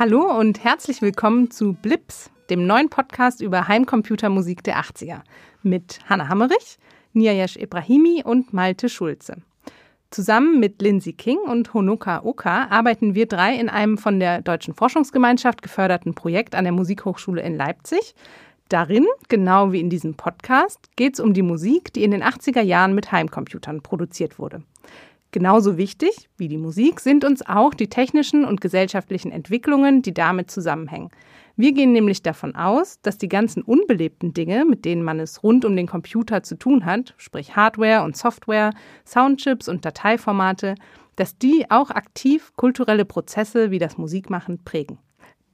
Hallo und herzlich willkommen zu Blips, dem neuen Podcast über Heimcomputermusik der 80er mit Hanna Hammerich, Niayesh Ibrahimi und Malte Schulze. Zusammen mit Lindsay King und Honoka Oka arbeiten wir drei in einem von der Deutschen Forschungsgemeinschaft geförderten Projekt an der Musikhochschule in Leipzig. Darin, genau wie in diesem Podcast, geht es um die Musik, die in den 80er Jahren mit Heimcomputern produziert wurde. Genauso wichtig wie die Musik sind uns auch die technischen und gesellschaftlichen Entwicklungen, die damit zusammenhängen. Wir gehen nämlich davon aus, dass die ganzen unbelebten Dinge, mit denen man es rund um den Computer zu tun hat, sprich Hardware und Software, Soundchips und Dateiformate, dass die auch aktiv kulturelle Prozesse wie das Musikmachen prägen.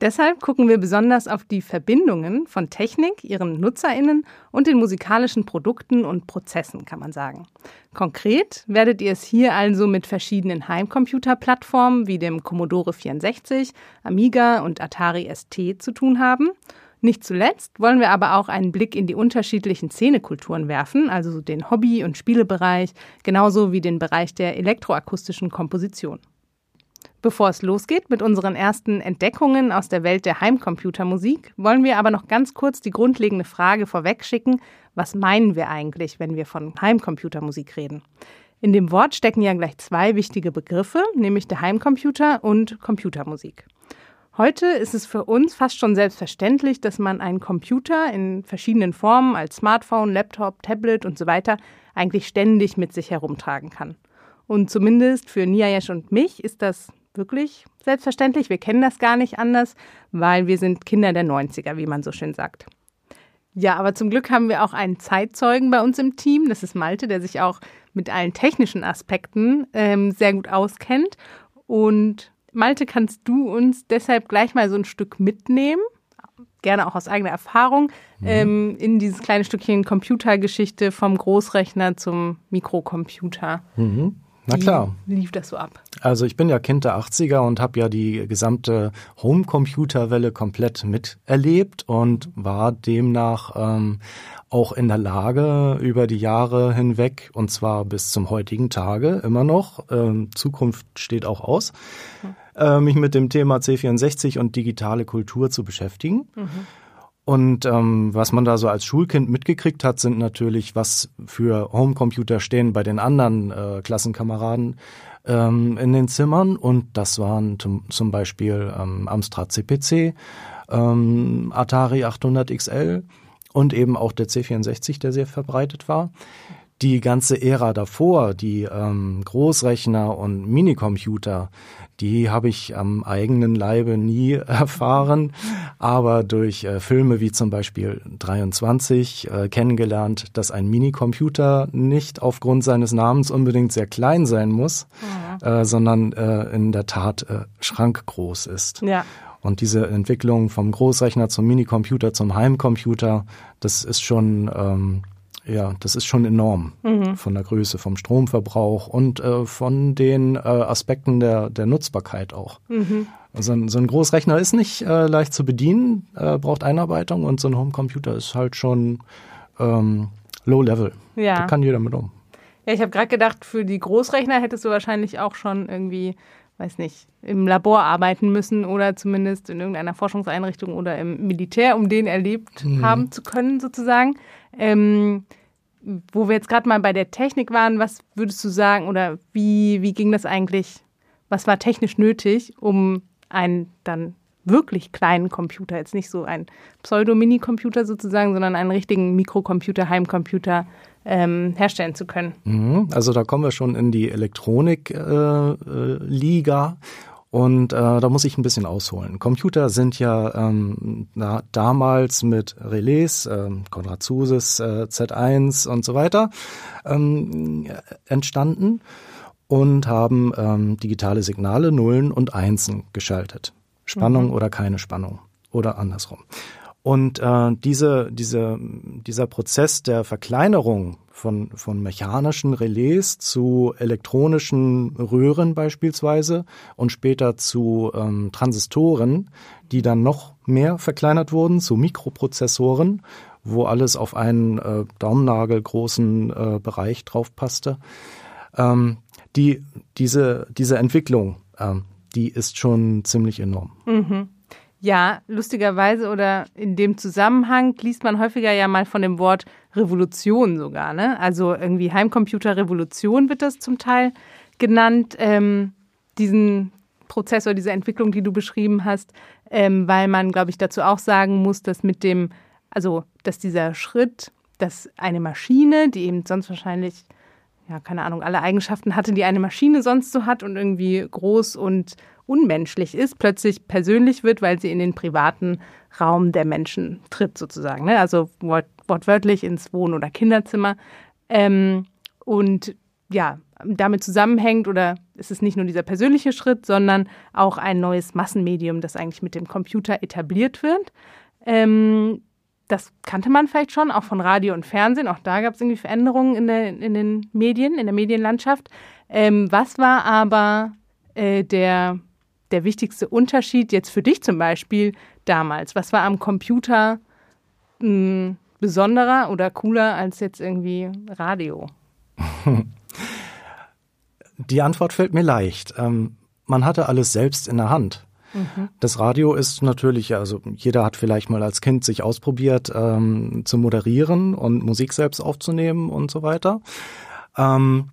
Deshalb gucken wir besonders auf die Verbindungen von Technik, ihren Nutzerinnen und den musikalischen Produkten und Prozessen, kann man sagen. Konkret werdet ihr es hier also mit verschiedenen Heimcomputer-Plattformen wie dem Commodore 64, Amiga und Atari ST zu tun haben. Nicht zuletzt wollen wir aber auch einen Blick in die unterschiedlichen Szenekulturen werfen, also den Hobby- und Spielebereich, genauso wie den Bereich der elektroakustischen Komposition. Bevor es losgeht mit unseren ersten Entdeckungen aus der Welt der Heimcomputermusik, wollen wir aber noch ganz kurz die grundlegende Frage vorwegschicken, was meinen wir eigentlich, wenn wir von Heimcomputermusik reden? In dem Wort stecken ja gleich zwei wichtige Begriffe, nämlich der Heimcomputer und Computermusik. Heute ist es für uns fast schon selbstverständlich, dass man einen Computer in verschiedenen Formen als Smartphone, Laptop, Tablet und so weiter eigentlich ständig mit sich herumtragen kann. Und zumindest für Niayesh und mich ist das wirklich selbstverständlich. Wir kennen das gar nicht anders, weil wir sind Kinder der 90er, wie man so schön sagt. Ja, aber zum Glück haben wir auch einen Zeitzeugen bei uns im Team. Das ist Malte, der sich auch mit allen technischen Aspekten ähm, sehr gut auskennt. Und Malte, kannst du uns deshalb gleich mal so ein Stück mitnehmen? Gerne auch aus eigener Erfahrung, mhm. ähm, in dieses kleine Stückchen Computergeschichte vom Großrechner zum Mikrocomputer. Mhm. Na klar. Wie lief das so ab? Also ich bin ja Kind der 80er und habe ja die gesamte Homecomputerwelle komplett miterlebt und war demnach ähm, auch in der Lage, über die Jahre hinweg, und zwar bis zum heutigen Tage immer noch, ähm, Zukunft steht auch aus, mhm. äh, mich mit dem Thema C64 und digitale Kultur zu beschäftigen. Mhm. Und ähm, was man da so als Schulkind mitgekriegt hat, sind natürlich, was für Homecomputer stehen bei den anderen äh, Klassenkameraden ähm, in den Zimmern. Und das waren zum, Beispiel ähm, Amstrad CPC, ähm, Atari 800 XL und eben auch der C64, der sehr verbreitet war die ganze Ära davor, die ähm, Großrechner und Minicomputer, die habe ich am eigenen Leibe nie erfahren, aber durch äh, Filme wie zum Beispiel 23 äh, kennengelernt, dass ein Minicomputer nicht aufgrund seines Namens unbedingt sehr klein sein muss, ja. äh, sondern äh, in der Tat äh, schrankgroß ist. Ja. Und diese Entwicklung vom Großrechner zum Minicomputer zum Heimcomputer, das ist schon ähm, ja, das ist schon enorm mhm. von der Größe, vom Stromverbrauch und äh, von den äh, Aspekten der, der Nutzbarkeit auch. Mhm. Also ein, so ein Großrechner ist nicht äh, leicht zu bedienen, äh, braucht Einarbeitung und so ein Homecomputer ist halt schon ähm, Low Level. Ja. Da kann jeder mit um. Ja, ich habe gerade gedacht, für die Großrechner hättest du wahrscheinlich auch schon irgendwie, weiß nicht, im Labor arbeiten müssen oder zumindest in irgendeiner Forschungseinrichtung oder im Militär, um den erlebt mhm. haben zu können, sozusagen. Ähm, wo wir jetzt gerade mal bei der Technik waren, was würdest du sagen oder wie, wie ging das eigentlich? Was war technisch nötig, um einen dann wirklich kleinen Computer, jetzt nicht so ein Pseudo-Mini-Computer sozusagen, sondern einen richtigen Mikrocomputer, Heimcomputer ähm, herstellen zu können. Mhm. Also da kommen wir schon in die Elektronik-Liga. Äh, äh, und äh, da muss ich ein bisschen ausholen. Computer sind ja ähm, na, damals mit Relais, äh, Konrad Zuses, äh, Z1 und so weiter ähm, entstanden und haben ähm, digitale Signale Nullen und Einsen geschaltet. Spannung mhm. oder keine Spannung oder andersrum. Und äh, diese, diese, dieser Prozess der Verkleinerung von, von mechanischen Relais zu elektronischen Röhren beispielsweise und später zu ähm, Transistoren, die dann noch mehr verkleinert wurden, zu Mikroprozessoren, wo alles auf einen äh, Daumennagel großen äh, Bereich drauf passte. Ähm, die, diese, diese Entwicklung, ähm, die ist schon ziemlich enorm. Mhm. Ja, lustigerweise oder in dem Zusammenhang liest man häufiger ja mal von dem Wort Revolution sogar. Ne? Also irgendwie Heimcomputer-Revolution wird das zum Teil genannt, ähm, diesen Prozess oder diese Entwicklung, die du beschrieben hast, ähm, weil man, glaube ich, dazu auch sagen muss, dass mit dem, also dass dieser Schritt, dass eine Maschine, die eben sonst wahrscheinlich ja, keine Ahnung, alle Eigenschaften hatte, die eine Maschine sonst so hat und irgendwie groß und unmenschlich ist, plötzlich persönlich wird, weil sie in den privaten Raum der Menschen tritt, sozusagen. Ne? Also wort wortwörtlich ins Wohn- oder Kinderzimmer. Ähm, und ja, damit zusammenhängt oder ist es nicht nur dieser persönliche Schritt, sondern auch ein neues Massenmedium, das eigentlich mit dem Computer etabliert wird. Ähm, das kannte man vielleicht schon, auch von Radio und Fernsehen. Auch da gab es irgendwie Veränderungen in, der, in den Medien, in der Medienlandschaft. Ähm, was war aber äh, der, der wichtigste Unterschied jetzt für dich zum Beispiel damals? Was war am Computer mh, hm, besonderer oder cooler als jetzt irgendwie Radio? Die Antwort fällt mir leicht. Ähm, man hatte alles selbst in der Hand. Mhm. Das Radio ist natürlich, also jeder hat vielleicht mal als Kind sich ausprobiert, ähm, zu moderieren und Musik selbst aufzunehmen und so weiter. Ähm,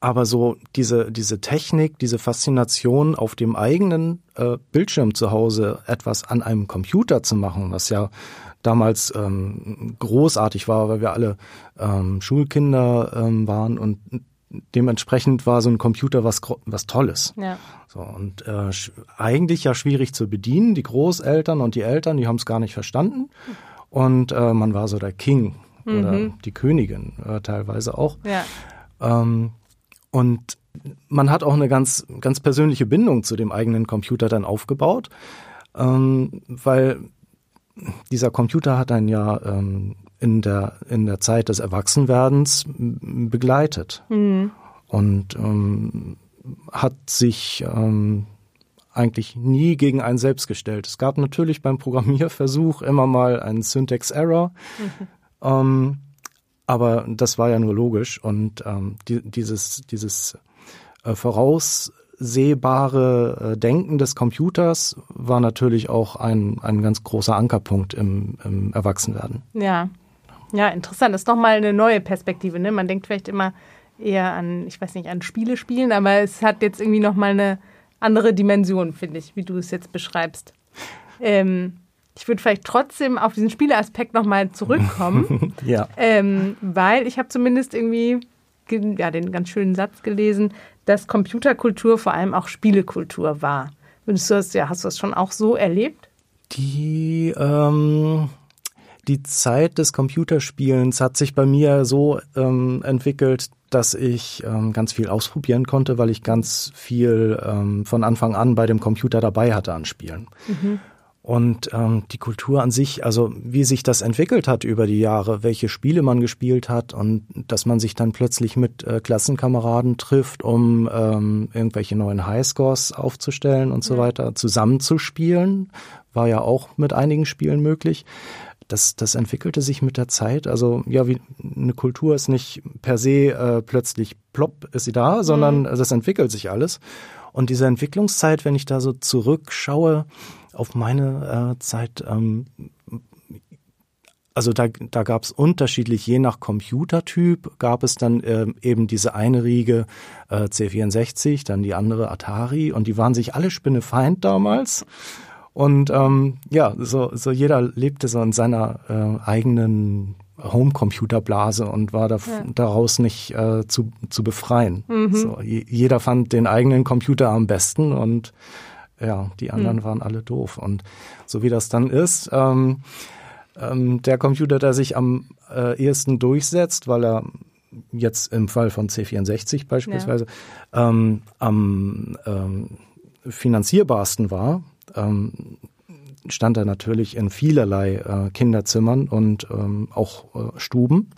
aber so diese, diese Technik, diese Faszination auf dem eigenen äh, Bildschirm zu Hause etwas an einem Computer zu machen, was ja damals ähm, großartig war, weil wir alle ähm, Schulkinder ähm, waren und dementsprechend war so ein Computer was, was Tolles. Ja. So, und äh, eigentlich ja schwierig zu bedienen. Die Großeltern und die Eltern, die haben es gar nicht verstanden. Und äh, man war so der King mhm. oder die Königin äh, teilweise auch. Ja. Ähm, und man hat auch eine ganz, ganz persönliche Bindung zu dem eigenen Computer dann aufgebaut, ähm, weil dieser Computer hat einen ja ähm, in der, in der Zeit des Erwachsenwerdens begleitet mhm. und ähm, hat sich ähm, eigentlich nie gegen einen selbst gestellt. Es gab natürlich beim Programmierversuch immer mal einen Syntax-Error, mhm. ähm, aber das war ja nur logisch und ähm, die, dieses, dieses äh, voraussehbare äh, Denken des Computers war natürlich auch ein, ein ganz großer Ankerpunkt im, im Erwachsenwerden. Ja, ja, interessant. Das ist nochmal eine neue Perspektive. Ne? Man denkt vielleicht immer eher an, ich weiß nicht, an Spiele spielen, aber es hat jetzt irgendwie nochmal eine andere Dimension, finde ich, wie du es jetzt beschreibst. Ähm, ich würde vielleicht trotzdem auf diesen Spieleaspekt nochmal zurückkommen. ja. Ähm, weil ich habe zumindest irgendwie ja, den ganz schönen Satz gelesen, dass Computerkultur vor allem auch Spielekultur war. Würdest du das, ja, hast du das schon auch so erlebt? Die, ähm, die Zeit des Computerspielens hat sich bei mir so ähm, entwickelt, dass ich ähm, ganz viel ausprobieren konnte, weil ich ganz viel ähm, von Anfang an bei dem Computer dabei hatte an Spielen. Mhm. Und ähm, die Kultur an sich, also wie sich das entwickelt hat über die Jahre, welche Spiele man gespielt hat und dass man sich dann plötzlich mit äh, Klassenkameraden trifft, um ähm, irgendwelche neuen Highscores aufzustellen und so weiter, zusammenzuspielen, war ja auch mit einigen Spielen möglich das, das entwickelte sich mit der Zeit. Also ja, wie eine Kultur ist nicht per se äh, plötzlich plopp ist sie da, sondern mhm. das entwickelt sich alles. Und diese Entwicklungszeit, wenn ich da so zurückschaue auf meine äh, Zeit, ähm, also da, da gab es unterschiedlich, je nach Computertyp gab es dann äh, eben diese eine Riege äh, C64, dann die andere Atari und die waren sich alle Spinnefeind damals. Und ähm, ja, so, so jeder lebte so in seiner äh, eigenen Homecomputerblase und war da, ja. daraus nicht äh, zu, zu befreien. Mhm. So, jeder fand den eigenen Computer am besten und ja, die anderen mhm. waren alle doof. Und so wie das dann ist, ähm, ähm, der Computer, der sich am äh, ehesten durchsetzt, weil er jetzt im Fall von C64 beispielsweise ja. ähm, am ähm, finanzierbarsten war, ähm, stand er natürlich in vielerlei äh, Kinderzimmern und ähm, auch äh, Stuben.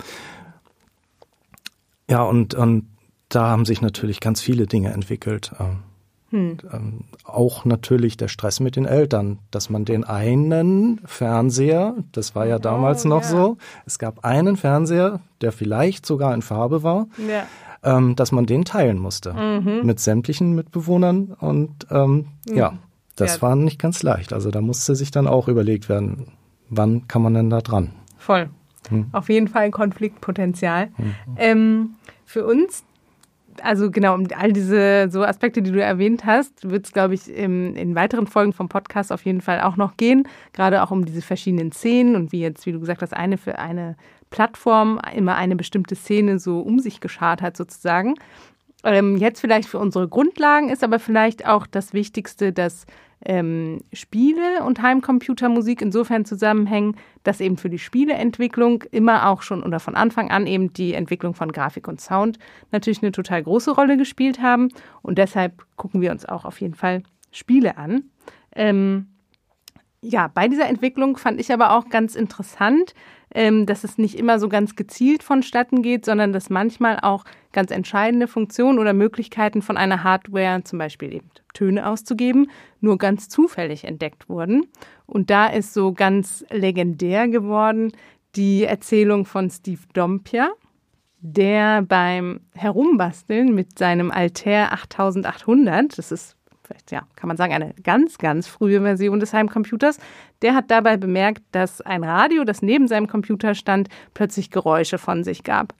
Ja, und, und da haben sich natürlich ganz viele Dinge entwickelt. Ähm, hm. ähm, auch natürlich der Stress mit den Eltern, dass man den einen Fernseher, das war ja oh, damals oh, noch ja. so, es gab einen Fernseher, der vielleicht sogar in Farbe war, ja. ähm, dass man den teilen musste mhm. mit sämtlichen Mitbewohnern und ähm, mhm. ja, Das ja. war nicht ganz leicht. Also da musste sich dann auch überlegt werden, wann kann man denn da dran? Voll. Hm. Auf jeden Fall Konfliktpotenzial. Hm. Ähm, für uns, also genau, um all diese so Aspekte, die du erwähnt hast, wird es, glaube ich, im, in weiteren Folgen vom Podcast auf jeden Fall auch noch gehen. Gerade auch um diese verschiedenen Szenen und wie jetzt, wie du gesagt hast, eine für eine Plattform immer eine bestimmte Szene so um sich geschart hat, sozusagen. Ähm, jetzt vielleicht für unsere Grundlagen ist aber vielleicht auch das Wichtigste, dass ähm, Spiele und Heimcomputermusik insofern zusammenhängen, dass eben für die Spieleentwicklung immer auch schon oder von Anfang an eben die Entwicklung von Grafik und Sound natürlich eine total große Rolle gespielt haben. Und deshalb gucken wir uns auch auf jeden Fall Spiele an. Ähm, ja, bei dieser Entwicklung fand ich aber auch ganz interessant, ähm, dass es nicht immer so ganz gezielt vonstatten geht, sondern dass manchmal auch ganz entscheidende Funktionen oder Möglichkeiten von einer Hardware, zum Beispiel eben Töne auszugeben, nur ganz zufällig entdeckt wurden. Und da ist so ganz legendär geworden die Erzählung von Steve Dompia, der beim Herumbasteln mit seinem Altair 8800, das ist vielleicht, ja, kann man sagen, eine ganz, ganz frühe Version des Heimcomputers. Der hat dabei bemerkt, dass ein Radio, das neben seinem Computer stand, plötzlich Geräusche von sich gab,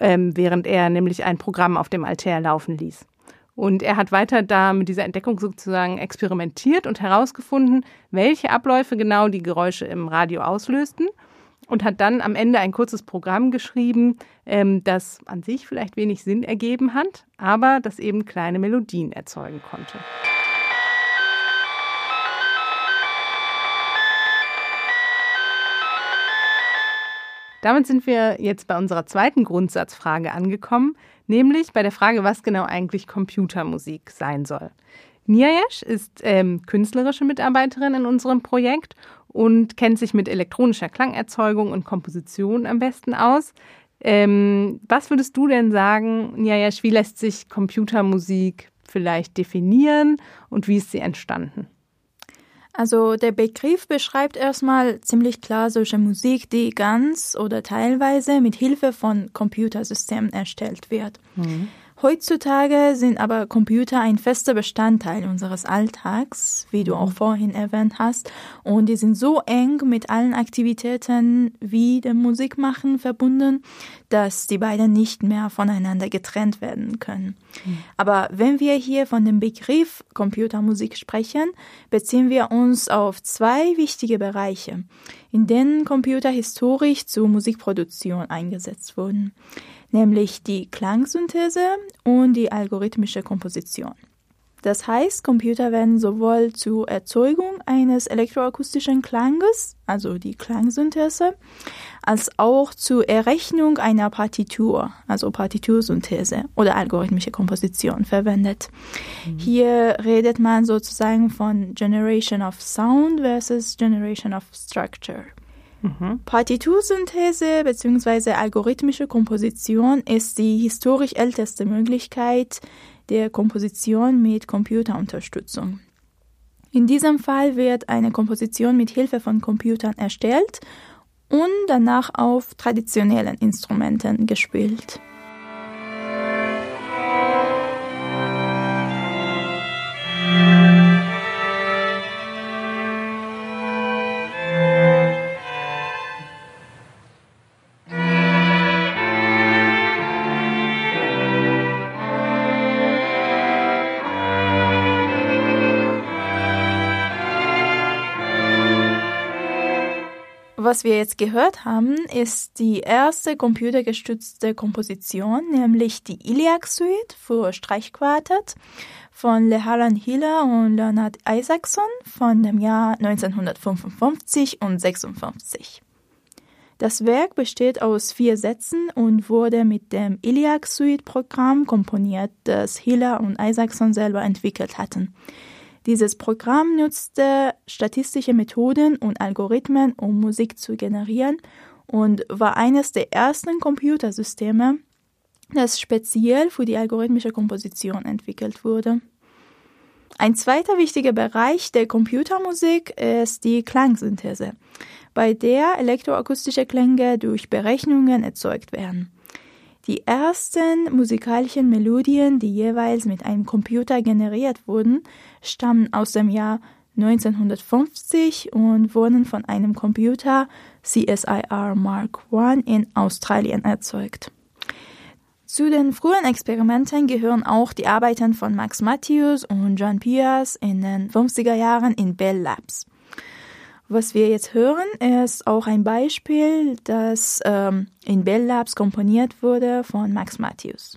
ähm, während er nämlich ein Programm auf dem Altair laufen ließ. Und er hat weiter da mit dieser Entdeckung sozusagen experimentiert und herausgefunden, welche Abläufe genau die Geräusche im Radio auslösten und hat dann am Ende ein kurzes Programm geschrieben, ähm, das an sich vielleicht wenig Sinn ergeben hat, aber das eben kleine Melodien erzeugen konnte. Damit sind wir jetzt bei unserer zweiten Grundsatzfrage angekommen, nämlich bei der Frage, was genau eigentlich Computermusik sein soll. Niayesh ist ähm, künstlerische Mitarbeiterin in unserem Projekt und kennt sich mit elektronischer Klangerzeugung und Komposition am besten aus. Ähm, was würdest du denn sagen, Niayesh, wie lässt sich Computermusik vielleicht definieren und wie ist sie entstanden? Also der Begriff beschreibt erstmal ziemlich klar solche Musik, die ganz oder teilweise mit Hilfe von Computersystemen erstellt wird. Mhm. Heutzutage sind aber Computer ein fester Bestandteil unseres Alltags, wie du auch vorhin erwähnt hast, und die sind so eng mit allen Aktivitäten wie dem Musikmachen verbunden, dass die beiden nicht mehr voneinander getrennt werden können. Mhm. Aber wenn wir hier von dem Begriff Computermusik sprechen, beziehen wir uns auf zwei wichtige Bereiche, in denen Computer historisch zur Musikproduktion eingesetzt wurden nämlich die Klangsynthese und die algorithmische Komposition. Das heißt, Computer werden sowohl zur Erzeugung eines elektroakustischen Klanges, also die Klangsynthese, als auch zur Errechnung einer Partitur, also Partitursynthese oder algorithmische Komposition verwendet. Mhm. Hier redet man sozusagen von Generation of Sound versus Generation of Structure. Mhm. Partitursynthese bzw. algorithmische Komposition ist die historisch älteste Möglichkeit der Komposition mit Computerunterstützung. In diesem Fall wird eine Komposition mit Hilfe von Computern erstellt und danach auf traditionellen Instrumenten gespielt. Was wir jetzt gehört haben, ist die erste computergestützte Komposition, nämlich die Iliac Suite für Streichquartett von Lehalan Hiller und Leonard Isaacson von dem Jahr 1955 und 56. Das Werk besteht aus vier Sätzen und wurde mit dem Iliac Suite Programm komponiert, das Hiller und Isaacson selber entwickelt hatten. Dieses Programm nutzte statistische Methoden und Algorithmen, um Musik zu generieren und war eines der ersten Computersysteme, das speziell für die algorithmische Komposition entwickelt wurde. Ein zweiter wichtiger Bereich der Computermusik ist die Klangsynthese, bei der elektroakustische Klänge durch Berechnungen erzeugt werden. Die ersten musikalischen Melodien, die jeweils mit einem Computer generiert wurden, stammen aus dem Jahr 1950 und wurden von einem Computer CSIR Mark I in Australien erzeugt. Zu den frühen Experimenten gehören auch die Arbeiten von Max Matthews und John Pierce in den 50er Jahren in Bell Labs. Was wir jetzt hören, ist auch ein Beispiel, das ähm, in Bell Labs komponiert wurde von Max Matthews.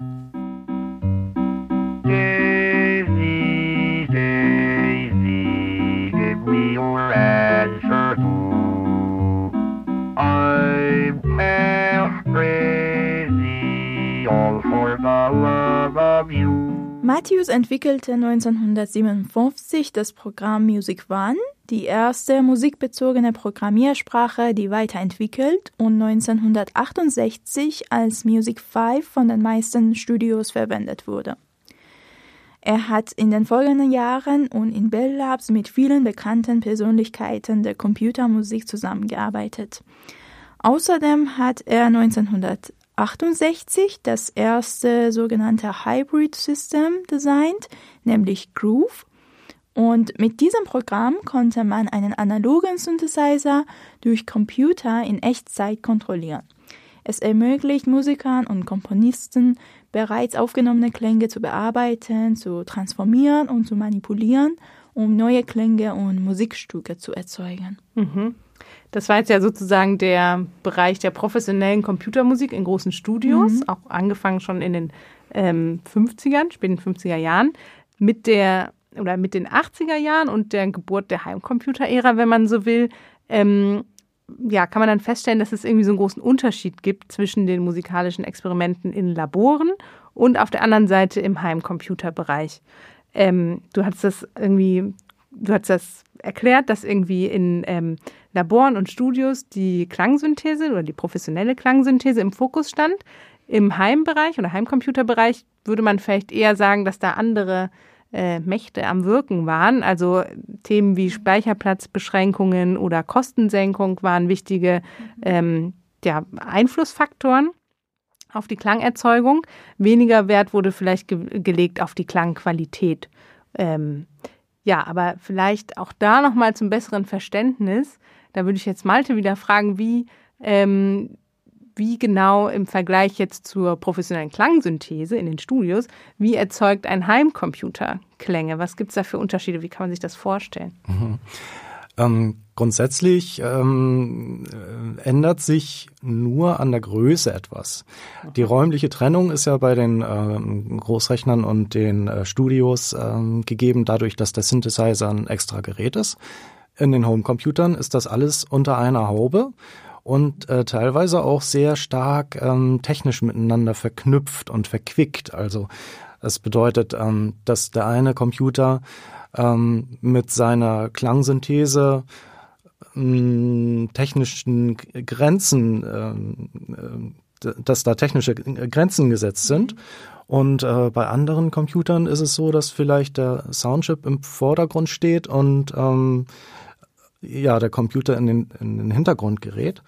Daisy, Daisy, give me your answer I'm crazy, all for the love of you. Matthews entwickelte 1957 das Programm Music One, die erste musikbezogene Programmiersprache, die weiterentwickelt und 1968 als Music 5 von den meisten Studios verwendet wurde. Er hat in den folgenden Jahren und in Bell Labs mit vielen bekannten Persönlichkeiten der Computermusik zusammengearbeitet. Außerdem hat er 1900 1968 das erste sogenannte Hybrid System designt, nämlich Groove. Und mit diesem Programm konnte man einen analogen Synthesizer durch Computer in Echtzeit kontrollieren. Es ermöglicht Musikern und Komponisten, bereits aufgenommene Klänge zu bearbeiten, zu transformieren und zu manipulieren, um neue Klänge und Musikstücke zu erzeugen. Mhm. Das war jetzt ja sozusagen der Bereich der professionellen Computermusik in großen Studios, mhm. auch angefangen schon in den ähm, 50ern, späten 50er Jahren, mit der oder mit den 80er Jahren und der Geburt der Heimcomputer-Ära, wenn man so will, ähm, ja, kann man dann feststellen, dass es irgendwie so einen großen Unterschied gibt zwischen den musikalischen Experimenten in Laboren und auf der anderen Seite im Heimcomputerbereich. Ähm, du hast das irgendwie, du hast das erklärt, dass irgendwie in ähm, Laboren und Studios die Klangsynthese oder die professionelle Klangsynthese im Fokus stand. Im Heimbereich oder Heimcomputerbereich würde man vielleicht eher sagen, dass da andere äh, Mächte am Wirken waren. Also Themen wie Speicherplatzbeschränkungen oder Kostensenkung waren wichtige ähm, ja, Einflussfaktoren auf die Klangerzeugung. Weniger Wert wurde vielleicht ge gelegt auf die Klangqualität. Ähm, ja, aber vielleicht auch da nochmal zum besseren Verständnis. Da würde ich jetzt Malte wieder fragen, wie, ähm, wie genau im Vergleich jetzt zur professionellen Klangsynthese in den Studios, wie erzeugt ein Heimcomputer Klänge? Was gibt es da für Unterschiede? Wie kann man sich das vorstellen? Mhm. Ähm, grundsätzlich ähm, äh, ändert sich nur an der Größe etwas. Die räumliche Trennung ist ja bei den ähm, Großrechnern und den äh, Studios ähm, gegeben, dadurch, dass der Synthesizer ein extra Gerät ist. In den Homecomputern ist das alles unter einer Haube und äh, teilweise auch sehr stark ähm, technisch miteinander verknüpft und verquickt. Also das bedeutet, ähm, dass der eine Computer ähm, mit seiner Klangsynthese ähm, technischen Grenzen, ähm, äh, dass da technische Grenzen gesetzt sind. Und äh, bei anderen Computern ist es so, dass vielleicht der Soundchip im Vordergrund steht und ähm, ja, der Computer in den, in den Hintergrund gerät.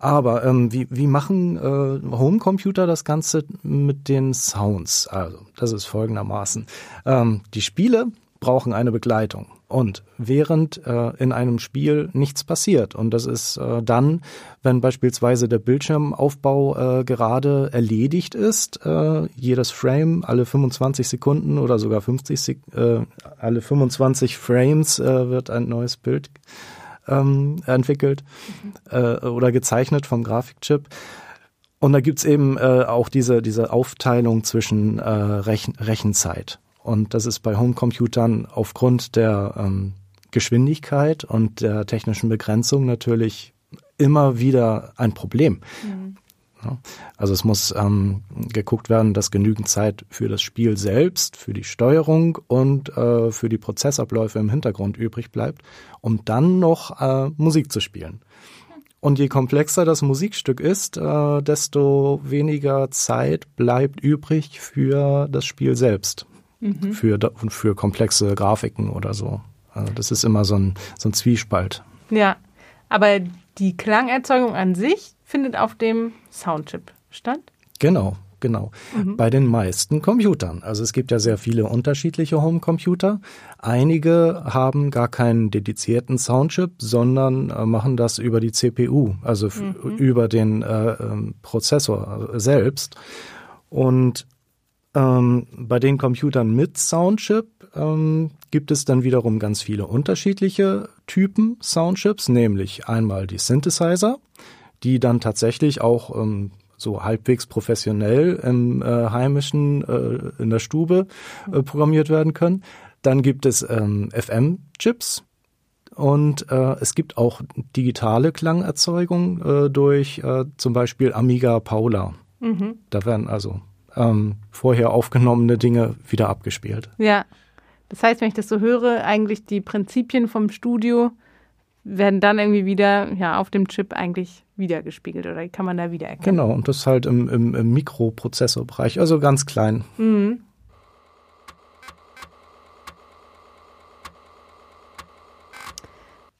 Aber ähm, wie, wie machen äh, Homecomputer das Ganze mit den Sounds? Also, das ist folgendermaßen. Ähm, die Spiele brauchen eine Begleitung. Und während äh, in einem Spiel nichts passiert, und das ist äh, dann, wenn beispielsweise der Bildschirmaufbau äh, gerade erledigt ist, äh, jedes Frame alle 25 Sekunden oder sogar 50 äh, alle 25 Frames äh, wird ein neues Bild ähm, entwickelt mhm. äh, oder gezeichnet vom Grafikchip. Und da gibt's eben äh, auch diese, diese Aufteilung zwischen äh, Rechen Rechenzeit. Und das ist bei Homecomputern aufgrund der ähm, Geschwindigkeit und der technischen Begrenzung natürlich immer wieder ein Problem. Mhm. Also es muss ähm, geguckt werden, dass genügend Zeit für das Spiel selbst, für die Steuerung und äh, für die Prozessabläufe im Hintergrund übrig bleibt, um dann noch äh, Musik zu spielen. Und je komplexer das Musikstück ist, äh, desto weniger Zeit bleibt übrig für das Spiel selbst mhm. für, für komplexe Grafiken oder so. Also das ist immer so ein, so ein Zwiespalt. Ja, aber die Klangerzeugung an sich findet auf dem Soundchip statt? Genau. genau. Mhm. Bei den meisten Computern. Also es gibt ja sehr viele unterschiedliche Homecomputer. Einige haben gar keinen dedizierten Soundchip, sondern äh, machen das über die CPU, also mhm. über den äh, ähm, Prozessor selbst. Und ähm, bei den Computern mit Soundchip ähm, gibt es dann wiederum ganz viele unterschiedliche Typen Soundchips, nämlich einmal die Synthesizer, die dann tatsächlich auch ähm, so halbwegs professionell im äh, heimischen äh, in der Stube äh, programmiert werden können. Dann gibt es ähm, FM-Chips und äh, es gibt auch digitale Klangerzeugung äh, durch äh, zum Beispiel Amiga Paula. Mhm. Da werden also ähm, vorher aufgenommene Dinge wieder abgespielt. Ja. Das heißt, wenn ich das so höre, eigentlich die Prinzipien vom Studio werden dann irgendwie wieder ja, auf dem Chip eigentlich wiedergespiegelt oder kann man da wiedererkennen? Genau, und das halt im, im, im Mikroprozessorbereich, also ganz klein. Mhm.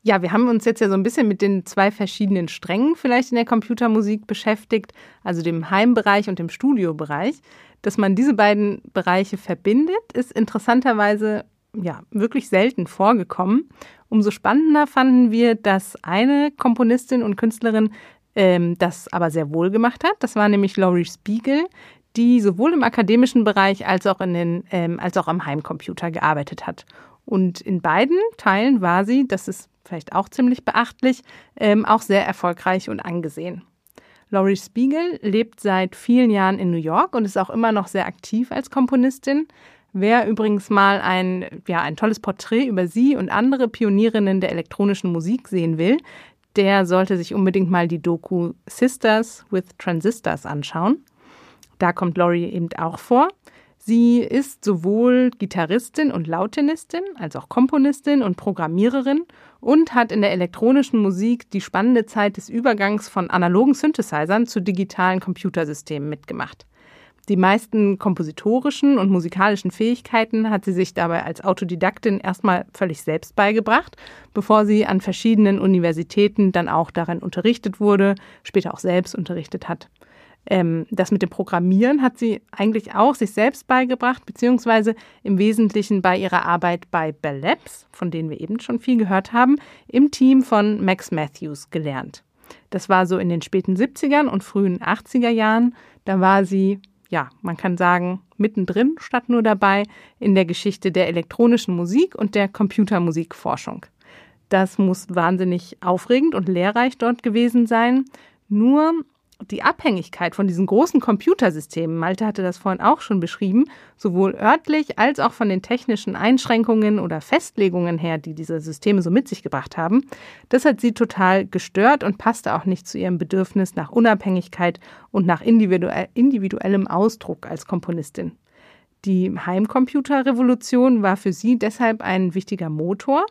Ja, wir haben uns jetzt ja so ein bisschen mit den zwei verschiedenen Strängen vielleicht in der Computermusik beschäftigt, also dem Heimbereich und dem Studiobereich. Dass man diese beiden Bereiche verbindet, ist interessanterweise ja wirklich selten vorgekommen. Umso spannender fanden wir, dass eine Komponistin und Künstlerin ähm, das aber sehr wohl gemacht hat. Das war nämlich Laurie Spiegel, die sowohl im akademischen Bereich als auch, in den, ähm, als auch am Heimcomputer gearbeitet hat. Und in beiden Teilen war sie, das ist vielleicht auch ziemlich beachtlich, ähm, auch sehr erfolgreich und angesehen. Laurie Spiegel lebt seit vielen Jahren in New York und ist auch immer noch sehr aktiv als Komponistin. Wer übrigens mal ein, ja, ein tolles Porträt über sie und andere Pionierinnen der elektronischen Musik sehen will, der sollte sich unbedingt mal die Doku Sisters with Transistors anschauen. Da kommt Laurie eben auch vor. Sie ist sowohl Gitarristin und Lautinistin als auch Komponistin und Programmiererin und hat in der elektronischen Musik die spannende Zeit des Übergangs von analogen Synthesizern zu digitalen Computersystemen mitgemacht. Die meisten kompositorischen und musikalischen Fähigkeiten hat sie sich dabei als Autodidaktin erstmal völlig selbst beigebracht, bevor sie an verschiedenen Universitäten dann auch darin unterrichtet wurde, später auch selbst unterrichtet hat. Ähm, das mit dem Programmieren hat sie eigentlich auch sich selbst beigebracht, beziehungsweise im Wesentlichen bei ihrer Arbeit bei Bell Labs, von denen wir eben schon viel gehört haben, im Team von Max Matthews gelernt. Das war so in den späten 70ern und frühen 80er Jahren. Da war sie ja, man kann sagen, mittendrin statt nur dabei in der Geschichte der elektronischen Musik und der Computermusikforschung. Das muss wahnsinnig aufregend und lehrreich dort gewesen sein. Nur die Abhängigkeit von diesen großen Computersystemen, Malte hatte das vorhin auch schon beschrieben, sowohl örtlich als auch von den technischen Einschränkungen oder Festlegungen her, die diese Systeme so mit sich gebracht haben, das hat sie total gestört und passte auch nicht zu ihrem Bedürfnis nach Unabhängigkeit und nach individuellem Ausdruck als Komponistin. Die Heimcomputerrevolution war für sie deshalb ein wichtiger Motor,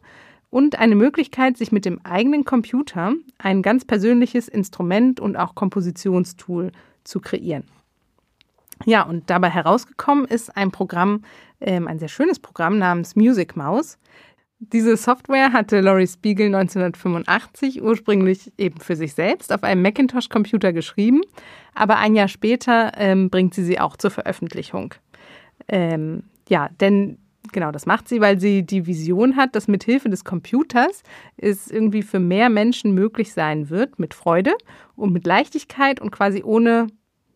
und eine Möglichkeit, sich mit dem eigenen Computer ein ganz persönliches Instrument und auch Kompositionstool zu kreieren. Ja, und dabei herausgekommen ist ein Programm, ähm, ein sehr schönes Programm namens Music Mouse. Diese Software hatte Laurie Spiegel 1985 ursprünglich eben für sich selbst auf einem Macintosh-Computer geschrieben, aber ein Jahr später ähm, bringt sie sie auch zur Veröffentlichung. Ähm, ja, denn Genau, das macht sie, weil sie die Vision hat, dass mit Hilfe des Computers es irgendwie für mehr Menschen möglich sein wird, mit Freude und mit Leichtigkeit und quasi ohne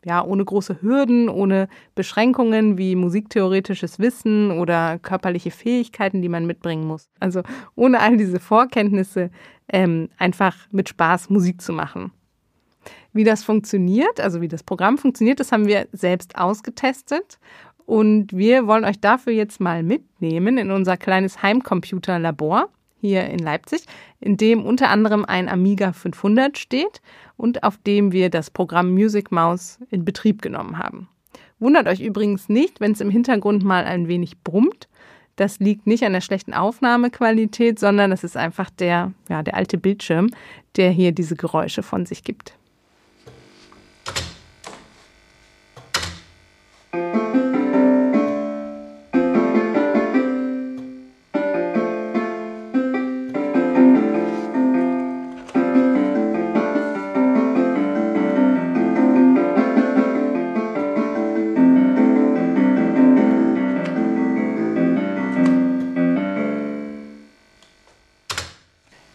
ja, ohne große Hürden, ohne Beschränkungen wie musiktheoretisches Wissen oder körperliche Fähigkeiten, die man mitbringen muss. Also ohne all diese Vorkenntnisse ähm, einfach mit Spaß Musik zu machen. Wie das funktioniert, also wie das Programm funktioniert, das haben wir selbst ausgetestet und wir wollen euch dafür jetzt mal mitnehmen in unser kleines Heimcomputerlabor hier in Leipzig, in dem unter anderem ein Amiga 500 steht und auf dem wir das Programm Music Mouse in Betrieb genommen haben. Wundert euch übrigens nicht, wenn es im Hintergrund mal ein wenig brummt. Das liegt nicht an der schlechten Aufnahmequalität, sondern es ist einfach der, ja, der alte Bildschirm, der hier diese Geräusche von sich gibt.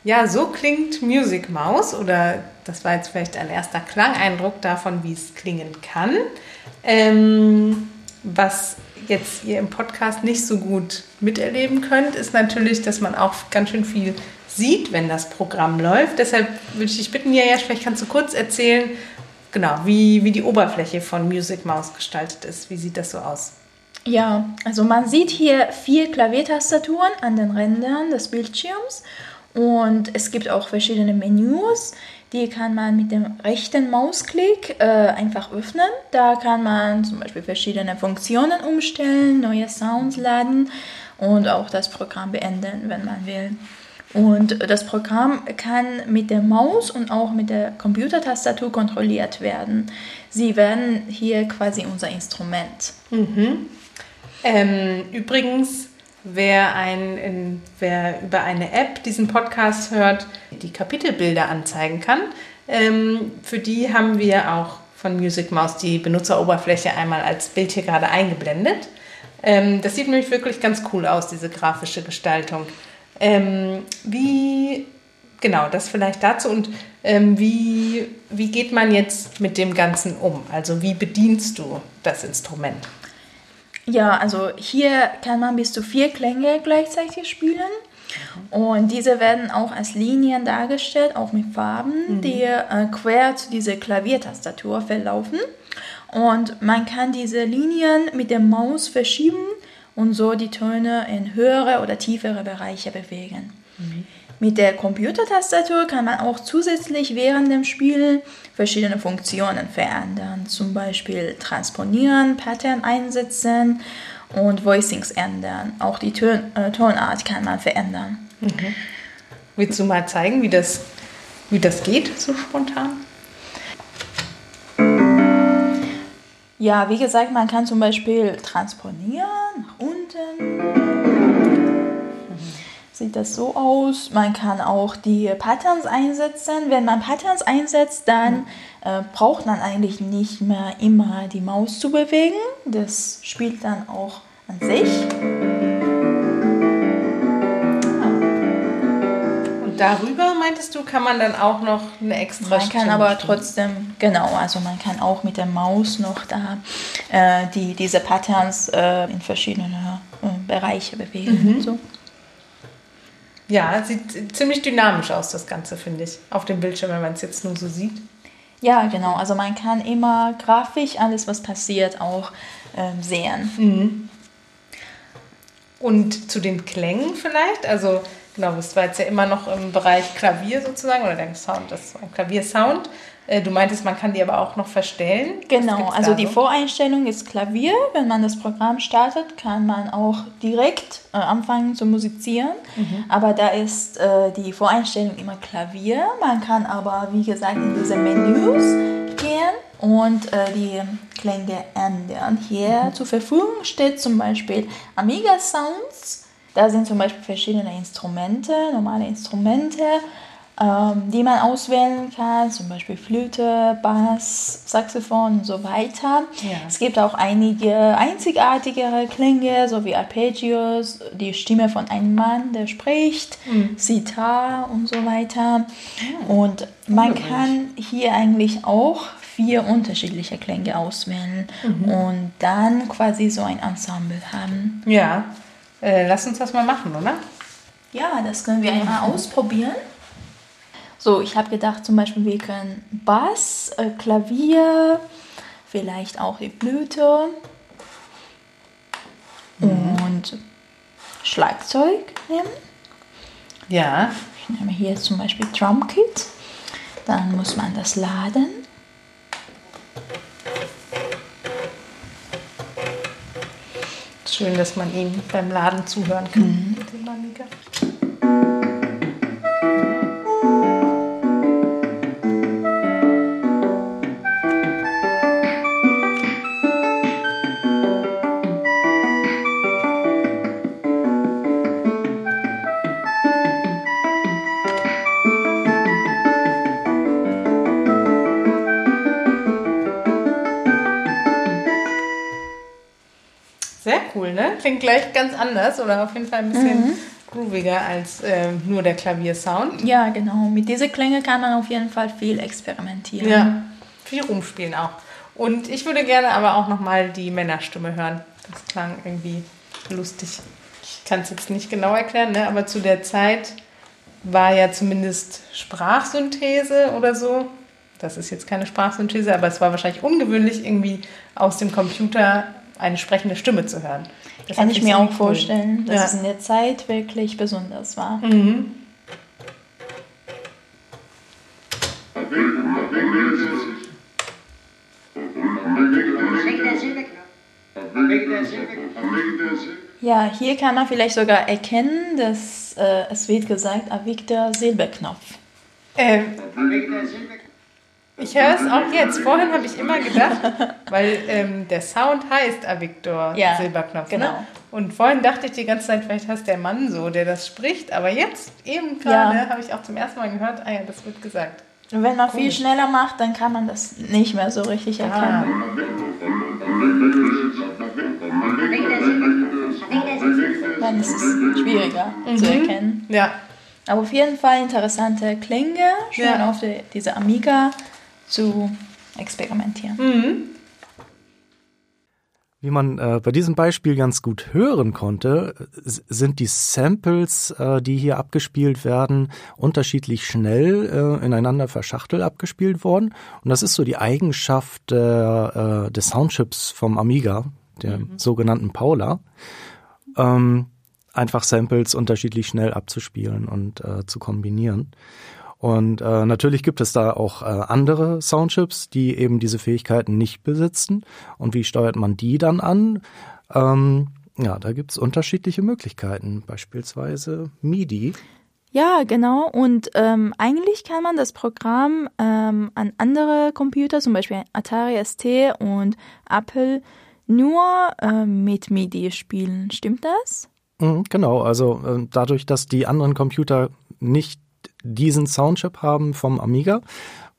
Ja, so klingt Music Mouse oder das war jetzt vielleicht ein erster Klangeindruck davon, wie es klingen kann. Ähm, was jetzt ihr im Podcast nicht so gut miterleben könnt, ist natürlich, dass man auch ganz schön viel sieht, wenn das Programm läuft. Deshalb würde ich dich bitten, Jajasch, vielleicht kannst du kurz erzählen, genau, wie, wie die Oberfläche von Music Mouse gestaltet ist. Wie sieht das so aus? Ja, also man sieht hier vier Klaviertastaturen an den Rändern des Bildschirms und es gibt auch verschiedene Menüs. Die kann man mit dem rechten Mausklick äh, einfach öffnen. Da kann man zum Beispiel verschiedene Funktionen umstellen, neue Sounds laden und auch das Programm beenden, wenn man will. Und das Programm kann mit der Maus und auch mit der Computertastatur kontrolliert werden. Sie werden hier quasi unser Instrument. Mhm. Ähm, übrigens, wer, ein, in, wer über eine App diesen Podcast hört, die Kapitelbilder anzeigen kann, ähm, für die haben wir auch von Music Mouse die Benutzeroberfläche einmal als Bild hier gerade eingeblendet. Ähm, das sieht nämlich wirklich ganz cool aus, diese grafische Gestaltung. Ähm, wie, genau, das vielleicht dazu und ähm, wie, wie geht man jetzt mit dem Ganzen um? Also wie bedienst du das Instrument? Ja, also hier kann man bis zu vier Klänge gleichzeitig spielen. Und diese werden auch als Linien dargestellt, auch mit Farben, mhm. die äh, quer zu dieser Klaviertastatur verlaufen. Und man kann diese Linien mit der Maus verschieben und so die Töne in höhere oder tiefere Bereiche bewegen. Mhm. Mit der Computertastatur kann man auch zusätzlich während dem Spiel verschiedene Funktionen verändern, zum Beispiel transponieren, Pattern einsetzen und Voicings ändern. Auch die Ton äh, Tonart kann man verändern. Mhm. Willst du mal zeigen, wie das, wie das geht, so spontan? Ja, wie gesagt, man kann zum Beispiel transponieren nach unten sieht das so aus. Man kann auch die Patterns einsetzen. Wenn man Patterns einsetzt, dann äh, braucht man eigentlich nicht mehr immer die Maus zu bewegen. Das spielt dann auch an sich. Und darüber meintest du, kann man dann auch noch eine extra Man kann aber trotzdem, genau, also man kann auch mit der Maus noch da äh, die, diese Patterns äh, in verschiedene äh, Bereiche bewegen. Mhm. So. Ja, sieht ziemlich dynamisch aus, das Ganze, finde ich, auf dem Bildschirm, wenn man es jetzt nur so sieht. Ja, genau. Also man kann immer grafisch alles, was passiert, auch ähm, sehen. Mhm. Und zu den Klängen vielleicht? Also, genau, das war jetzt ja immer noch im Bereich Klavier sozusagen, oder der Sound, das Klaviersound. Äh, du meintest, man kann die aber auch noch verstellen. Genau, also die Voreinstellung ist Klavier. Wenn man das Programm startet, kann man auch direkt äh, anfangen zu musizieren. Mhm. Aber da ist äh, die Voreinstellung immer Klavier. Man kann aber, wie gesagt, in diese Menüs gehen und äh, die Klänge ändern. Hier mhm. zur Verfügung steht zum Beispiel Amiga Sounds. Da sind zum Beispiel verschiedene Instrumente, normale Instrumente ähm, die man auswählen kann, zum Beispiel Flöte, Bass, Saxophon und so weiter. Ja. Es gibt auch einige einzigartigere Klänge, so wie Arpeggios, die Stimme von einem Mann, der spricht, mhm. Sitar und so weiter. Ja. Und man kann hier eigentlich auch vier unterschiedliche Klänge auswählen mhm. und dann quasi so ein Ensemble haben. Ja, äh, lass uns das mal machen, oder? Ja, das können wir einmal ausprobieren. So, ich habe gedacht, zum Beispiel, wir können Bass, äh, Klavier, vielleicht auch die Blüte mhm. und Schlagzeug nehmen. Ja. Ich nehme hier zum Beispiel Drumkit. Dann muss man das laden. Schön, dass man ihm beim Laden zuhören kann. Mhm. Cool, ne? Klingt gleich ganz anders oder auf jeden Fall ein bisschen, mhm. grooviger als äh, nur der Klaviersound. Ja, genau. Mit diesen Klängen kann man auf jeden Fall viel experimentieren. Ja, viel rumspielen auch. Und ich würde gerne aber auch nochmal die Männerstimme hören. Das klang irgendwie lustig. Ich kann es jetzt nicht genau erklären, ne? aber zu der Zeit war ja zumindest Sprachsynthese oder so. Das ist jetzt keine Sprachsynthese, aber es war wahrscheinlich ungewöhnlich, irgendwie aus dem Computer eine sprechende Stimme zu hören. Das Kann ich mir auch cool. vorstellen, dass ja. es in der Zeit wirklich besonders war. Mhm. Ja, hier kann man vielleicht sogar erkennen, dass äh, es wird gesagt, Avictor Silberknopf. Ähm, ich höre es auch jetzt. Vorhin habe ich immer gedacht, weil ähm, der Sound heißt Avictor ja, Silberknopf. Ne? Genau. Ne? Und vorhin dachte ich die ganze Zeit, vielleicht heißt der Mann so, der das spricht. Aber jetzt, eben gerade, ja. habe ich auch zum ersten Mal gehört, ah ja, das wird gesagt. Und wenn man viel schneller macht, dann kann man das nicht mehr so richtig erkennen. Ah. Dann ist es schwieriger mhm. zu erkennen. Ja. Aber auf jeden Fall interessante Klänge, schön ja. auf die, diese Amiga zu experimentieren. Mhm. Wie man äh, bei diesem Beispiel ganz gut hören konnte, sind die Samples, äh, die hier abgespielt werden, unterschiedlich schnell äh, ineinander verschachtelt abgespielt worden. Und das ist so die Eigenschaft äh, des Soundchips vom Amiga, der mhm. sogenannten Paula. Ähm, einfach Samples unterschiedlich schnell abzuspielen und äh, zu kombinieren. Und äh, natürlich gibt es da auch äh, andere Soundchips, die eben diese Fähigkeiten nicht besitzen. Und wie steuert man die dann an? Ähm, ja, da gibt's unterschiedliche Möglichkeiten, beispielsweise MIDI. Ja, genau. Und ähm, eigentlich kann man das Programm ähm, an andere Computer, zum Beispiel Atari ST und Apple, nur ähm, mit MIDI spielen. Stimmt das? Mhm, genau. Also äh, dadurch, dass die anderen Computer nicht diesen Soundchip haben vom Amiga,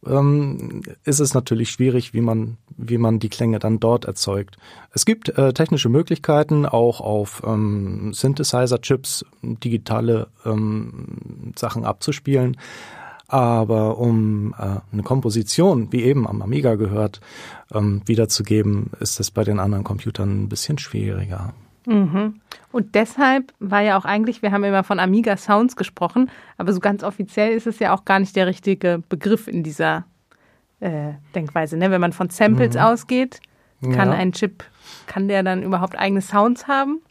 ähm, ist es natürlich schwierig, wie man, wie man die Klänge dann dort erzeugt. Es gibt äh, technische Möglichkeiten, auch auf ähm, Synthesizer-Chips digitale ähm, Sachen abzuspielen. Aber um äh, eine Komposition, wie eben am Amiga gehört, ähm, wiederzugeben, ist es bei den anderen Computern ein bisschen schwieriger. Mhm. Und deshalb war ja auch eigentlich, wir haben immer von Amiga Sounds gesprochen, aber so ganz offiziell ist es ja auch gar nicht der richtige Begriff in dieser äh, Denkweise. Ne? Wenn man von Samples mhm. ausgeht, kann ja. ein Chip, kann der dann überhaupt eigene Sounds haben?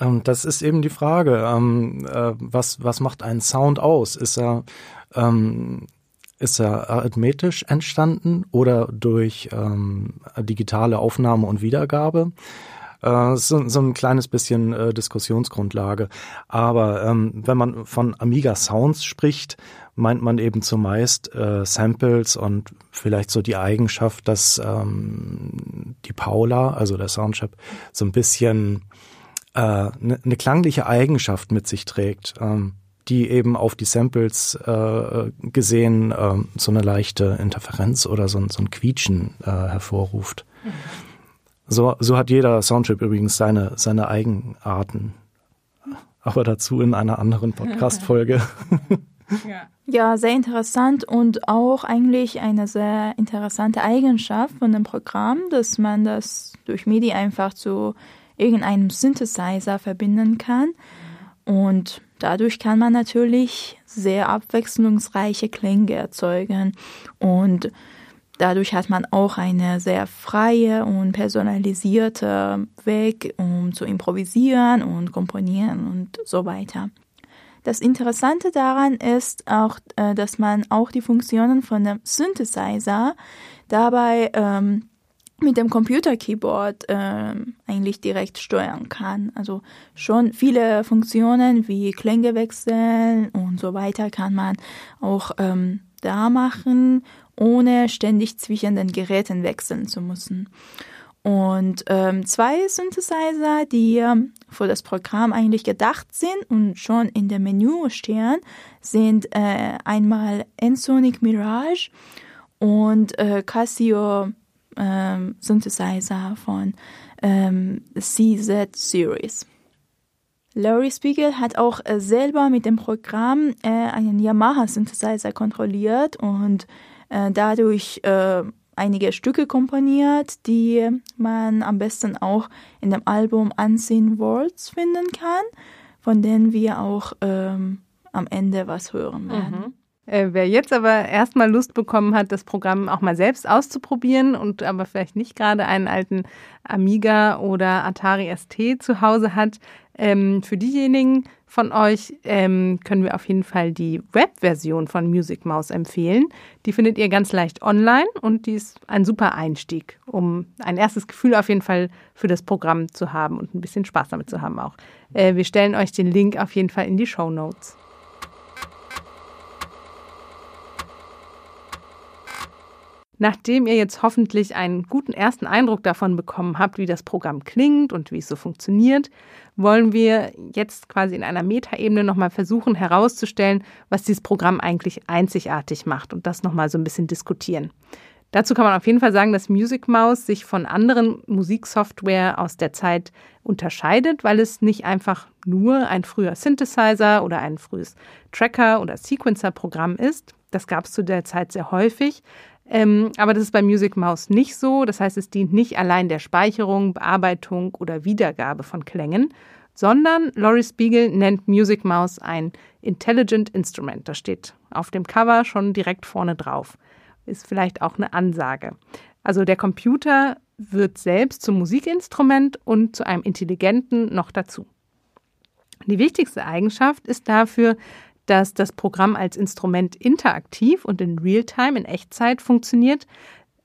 Ähm, das ist eben die Frage. Ähm, äh, was, was macht einen Sound aus? Ist er, ähm, ist er arithmetisch entstanden oder durch ähm, digitale Aufnahme und Wiedergabe? Äh, so, so ein kleines bisschen äh, Diskussionsgrundlage. Aber ähm, wenn man von Amiga Sounds spricht, meint man eben zumeist äh, Samples und vielleicht so die Eigenschaft, dass ähm, die Paula, also der Soundchip, so ein bisschen eine äh, ne, klangliche Eigenschaft mit sich trägt. Ähm, die eben auf die Samples äh, gesehen äh, so eine leichte Interferenz oder so, so ein Quietschen äh, hervorruft. Mhm. So, so hat jeder Soundchip übrigens seine, seine Eigenarten. Aber dazu in einer anderen Podcast-Folge. Ja. ja, sehr interessant und auch eigentlich eine sehr interessante Eigenschaft von dem Programm, dass man das durch MIDI einfach zu irgendeinem Synthesizer verbinden kann. Und dadurch kann man natürlich sehr abwechslungsreiche Klänge erzeugen. Und Dadurch hat man auch eine sehr freie und personalisierte Weg, um zu improvisieren und komponieren und so weiter. Das Interessante daran ist auch, äh, dass man auch die Funktionen von dem Synthesizer dabei ähm, mit dem Computer-Keyboard äh, eigentlich direkt steuern kann. Also schon viele Funktionen wie Klänge wechseln und so weiter kann man auch ähm, da machen ohne ständig zwischen den Geräten wechseln zu müssen. Und ähm, zwei Synthesizer, die für das Programm eigentlich gedacht sind und schon in dem Menü stehen, sind äh, einmal Ensonic Mirage und äh, Casio ähm, Synthesizer von ähm, CZ Series. Larry Spiegel hat auch äh, selber mit dem Programm äh, einen Yamaha-Synthesizer kontrolliert und äh, dadurch äh, einige Stücke komponiert, die man am besten auch in dem Album Unseen Worlds finden kann, von denen wir auch ähm, am Ende was hören werden. Mhm. Äh, wer jetzt aber erstmal Lust bekommen hat, das Programm auch mal selbst auszuprobieren und aber vielleicht nicht gerade einen alten Amiga oder Atari ST zu Hause hat, ähm, für diejenigen von euch ähm, können wir auf jeden Fall die Web-Version von Music Mouse empfehlen. Die findet ihr ganz leicht online und die ist ein super Einstieg, um ein erstes Gefühl auf jeden Fall für das Programm zu haben und ein bisschen Spaß damit zu haben auch. Äh, wir stellen euch den Link auf jeden Fall in die Show Notes. Nachdem ihr jetzt hoffentlich einen guten ersten Eindruck davon bekommen habt, wie das Programm klingt und wie es so funktioniert, wollen wir jetzt quasi in einer Metaebene nochmal versuchen herauszustellen, was dieses Programm eigentlich einzigartig macht und das nochmal so ein bisschen diskutieren. Dazu kann man auf jeden Fall sagen, dass Music Mouse sich von anderen Musiksoftware aus der Zeit unterscheidet, weil es nicht einfach nur ein früher Synthesizer oder ein frühes Tracker- oder Sequencer-Programm ist. Das gab es zu der Zeit sehr häufig, ähm, aber das ist bei Music Mouse nicht so. Das heißt, es dient nicht allein der Speicherung, Bearbeitung oder Wiedergabe von Klängen, sondern Laurie Spiegel nennt Music Mouse ein Intelligent Instrument. Das steht auf dem Cover schon direkt vorne drauf. Ist vielleicht auch eine Ansage. Also der Computer wird selbst zum Musikinstrument und zu einem intelligenten noch dazu. Die wichtigste Eigenschaft ist dafür, dass das Programm als Instrument interaktiv und in Realtime, in Echtzeit funktioniert.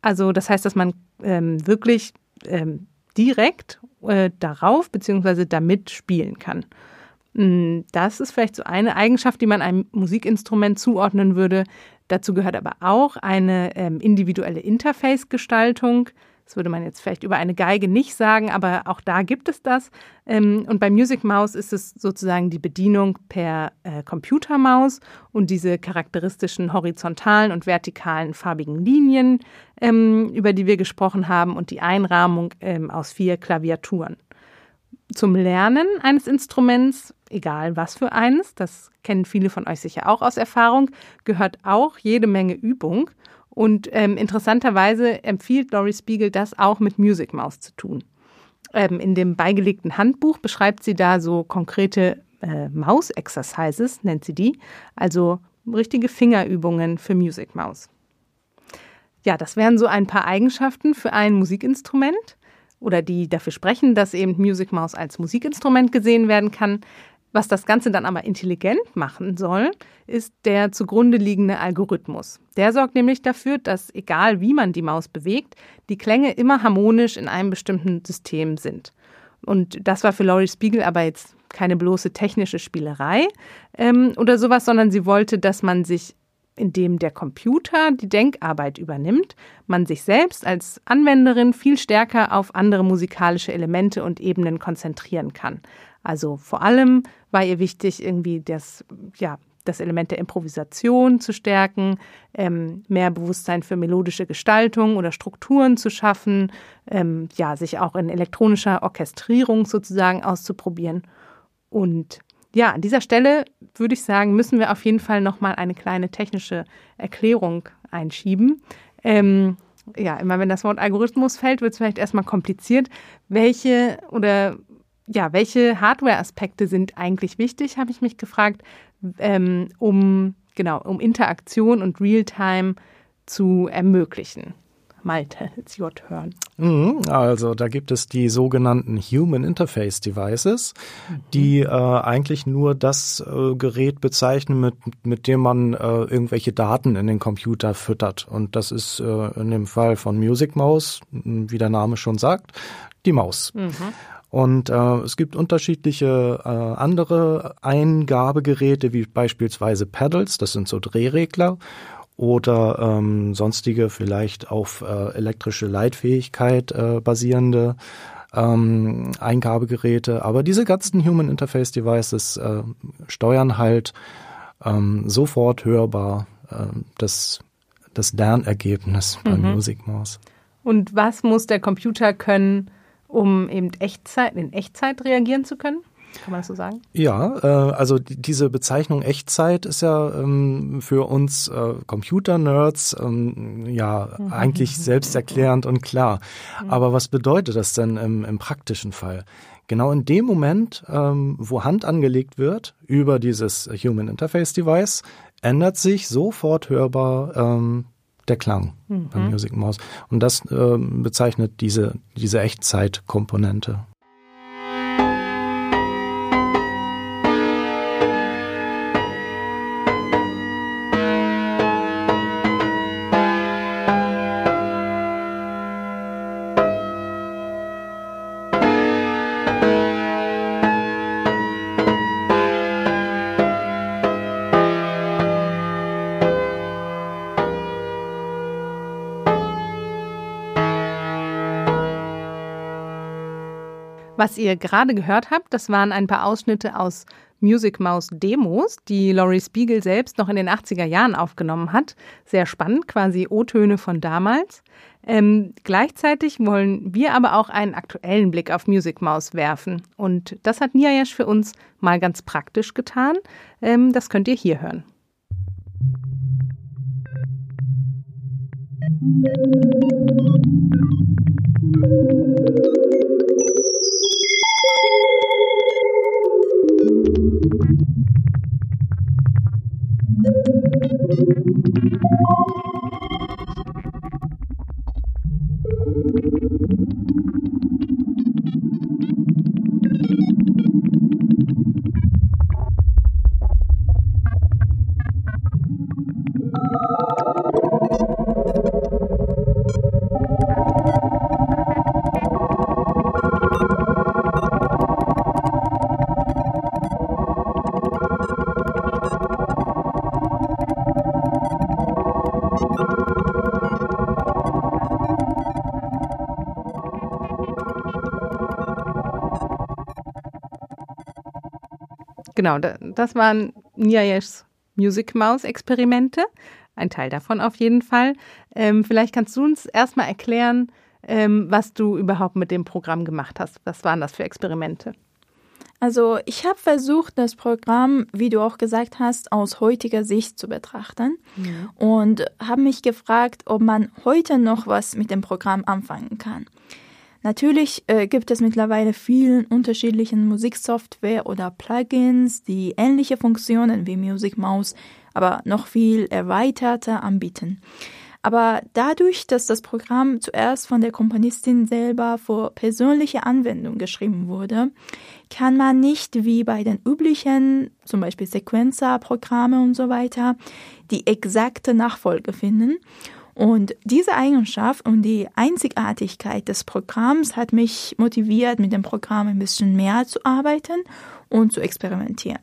Also das heißt, dass man ähm, wirklich ähm, direkt äh, darauf bzw. damit spielen kann. Hm, das ist vielleicht so eine Eigenschaft, die man einem Musikinstrument zuordnen würde. Dazu gehört aber auch eine ähm, individuelle Interface-Gestaltung, das würde man jetzt vielleicht über eine Geige nicht sagen, aber auch da gibt es das. Ähm, und bei Music Mouse ist es sozusagen die Bedienung per äh, Computermaus und diese charakteristischen horizontalen und vertikalen farbigen Linien, ähm, über die wir gesprochen haben, und die Einrahmung ähm, aus vier Klaviaturen. Zum Lernen eines Instruments, egal was für eines, das kennen viele von euch sicher auch aus Erfahrung, gehört auch jede Menge Übung. Und ähm, interessanterweise empfiehlt Laurie Spiegel, das auch mit Music Mouse zu tun. Ähm, in dem beigelegten Handbuch beschreibt sie da so konkrete äh, Maus-Exercises, nennt sie die, also richtige Fingerübungen für Music Mouse. Ja, das wären so ein paar Eigenschaften für ein Musikinstrument oder die dafür sprechen, dass eben Music Mouse als Musikinstrument gesehen werden kann. Was das Ganze dann aber intelligent machen soll, ist der zugrunde liegende Algorithmus. Der sorgt nämlich dafür, dass egal wie man die Maus bewegt, die Klänge immer harmonisch in einem bestimmten System sind. Und das war für Laurie Spiegel aber jetzt keine bloße technische Spielerei ähm, oder sowas, sondern sie wollte, dass man sich, indem der Computer die Denkarbeit übernimmt, man sich selbst als Anwenderin viel stärker auf andere musikalische Elemente und Ebenen konzentrieren kann. Also vor allem war ihr wichtig, irgendwie das, ja, das Element der Improvisation zu stärken, ähm, mehr Bewusstsein für melodische Gestaltung oder Strukturen zu schaffen, ähm, ja, sich auch in elektronischer Orchestrierung sozusagen auszuprobieren. Und ja, an dieser Stelle würde ich sagen, müssen wir auf jeden Fall nochmal eine kleine technische Erklärung einschieben. Ähm, ja, immer wenn das Wort Algorithmus fällt, wird es vielleicht erstmal kompliziert. Welche oder ja, welche Hardware-Aspekte sind eigentlich wichtig, habe ich mich gefragt, ähm, um, genau, um Interaktion und Realtime zu ermöglichen. Malte, it's your turn. Mhm, also da gibt es die sogenannten Human Interface Devices, die äh, eigentlich nur das äh, Gerät bezeichnen, mit, mit dem man äh, irgendwelche Daten in den Computer füttert. Und das ist äh, in dem Fall von Music Mouse, wie der Name schon sagt, die Maus. Mhm. Und äh, es gibt unterschiedliche äh, andere Eingabegeräte, wie beispielsweise Pedals, das sind so Drehregler, oder ähm, sonstige vielleicht auf äh, elektrische Leitfähigkeit äh, basierende ähm, Eingabegeräte. Aber diese ganzen Human Interface Devices äh, steuern halt ähm, sofort hörbar äh, das, das Lernergebnis mhm. beim Music Mouse. Und was muss der Computer können, um eben Echtzeit, in Echtzeit reagieren zu können? Kann man das so sagen? Ja, äh, also die, diese Bezeichnung Echtzeit ist ja ähm, für uns äh, Computer-Nerds ähm, ja mhm. eigentlich selbsterklärend und klar. Mhm. Aber was bedeutet das denn im, im praktischen Fall? Genau in dem Moment, ähm, wo Hand angelegt wird über dieses Human Interface Device, ändert sich sofort hörbar ähm, der Klang mhm. beim Music Mouse. Und das ähm, bezeichnet diese, diese Echtzeitkomponente. Was ihr gerade gehört habt, das waren ein paar Ausschnitte aus Music Mouse Demos, die Laurie Spiegel selbst noch in den 80er Jahren aufgenommen hat. Sehr spannend, quasi O-Töne von damals. Ähm, gleichzeitig wollen wir aber auch einen aktuellen Blick auf Music Mouse werfen. Und das hat Niayesh für uns mal ganz praktisch getan. Ähm, das könnt ihr hier hören. Musik Thank you. Genau, das waren Niayeshs Music Mouse Experimente. Ein Teil davon auf jeden Fall. Ähm, vielleicht kannst du uns erstmal erklären, ähm, was du überhaupt mit dem Programm gemacht hast. Was waren das für Experimente? Also ich habe versucht, das Programm, wie du auch gesagt hast, aus heutiger Sicht zu betrachten mhm. und habe mich gefragt, ob man heute noch was mit dem Programm anfangen kann. Natürlich äh, gibt es mittlerweile vielen unterschiedlichen Musiksoftware oder Plugins, die ähnliche Funktionen wie Music Mouse, aber noch viel erweiterter anbieten. Aber dadurch, dass das Programm zuerst von der Komponistin selber für persönliche Anwendung geschrieben wurde, kann man nicht wie bei den üblichen, zum Beispiel Sequencer-Programme und so weiter, die exakte Nachfolge finden und diese Eigenschaft und die Einzigartigkeit des Programms hat mich motiviert, mit dem Programm ein bisschen mehr zu arbeiten und zu experimentieren.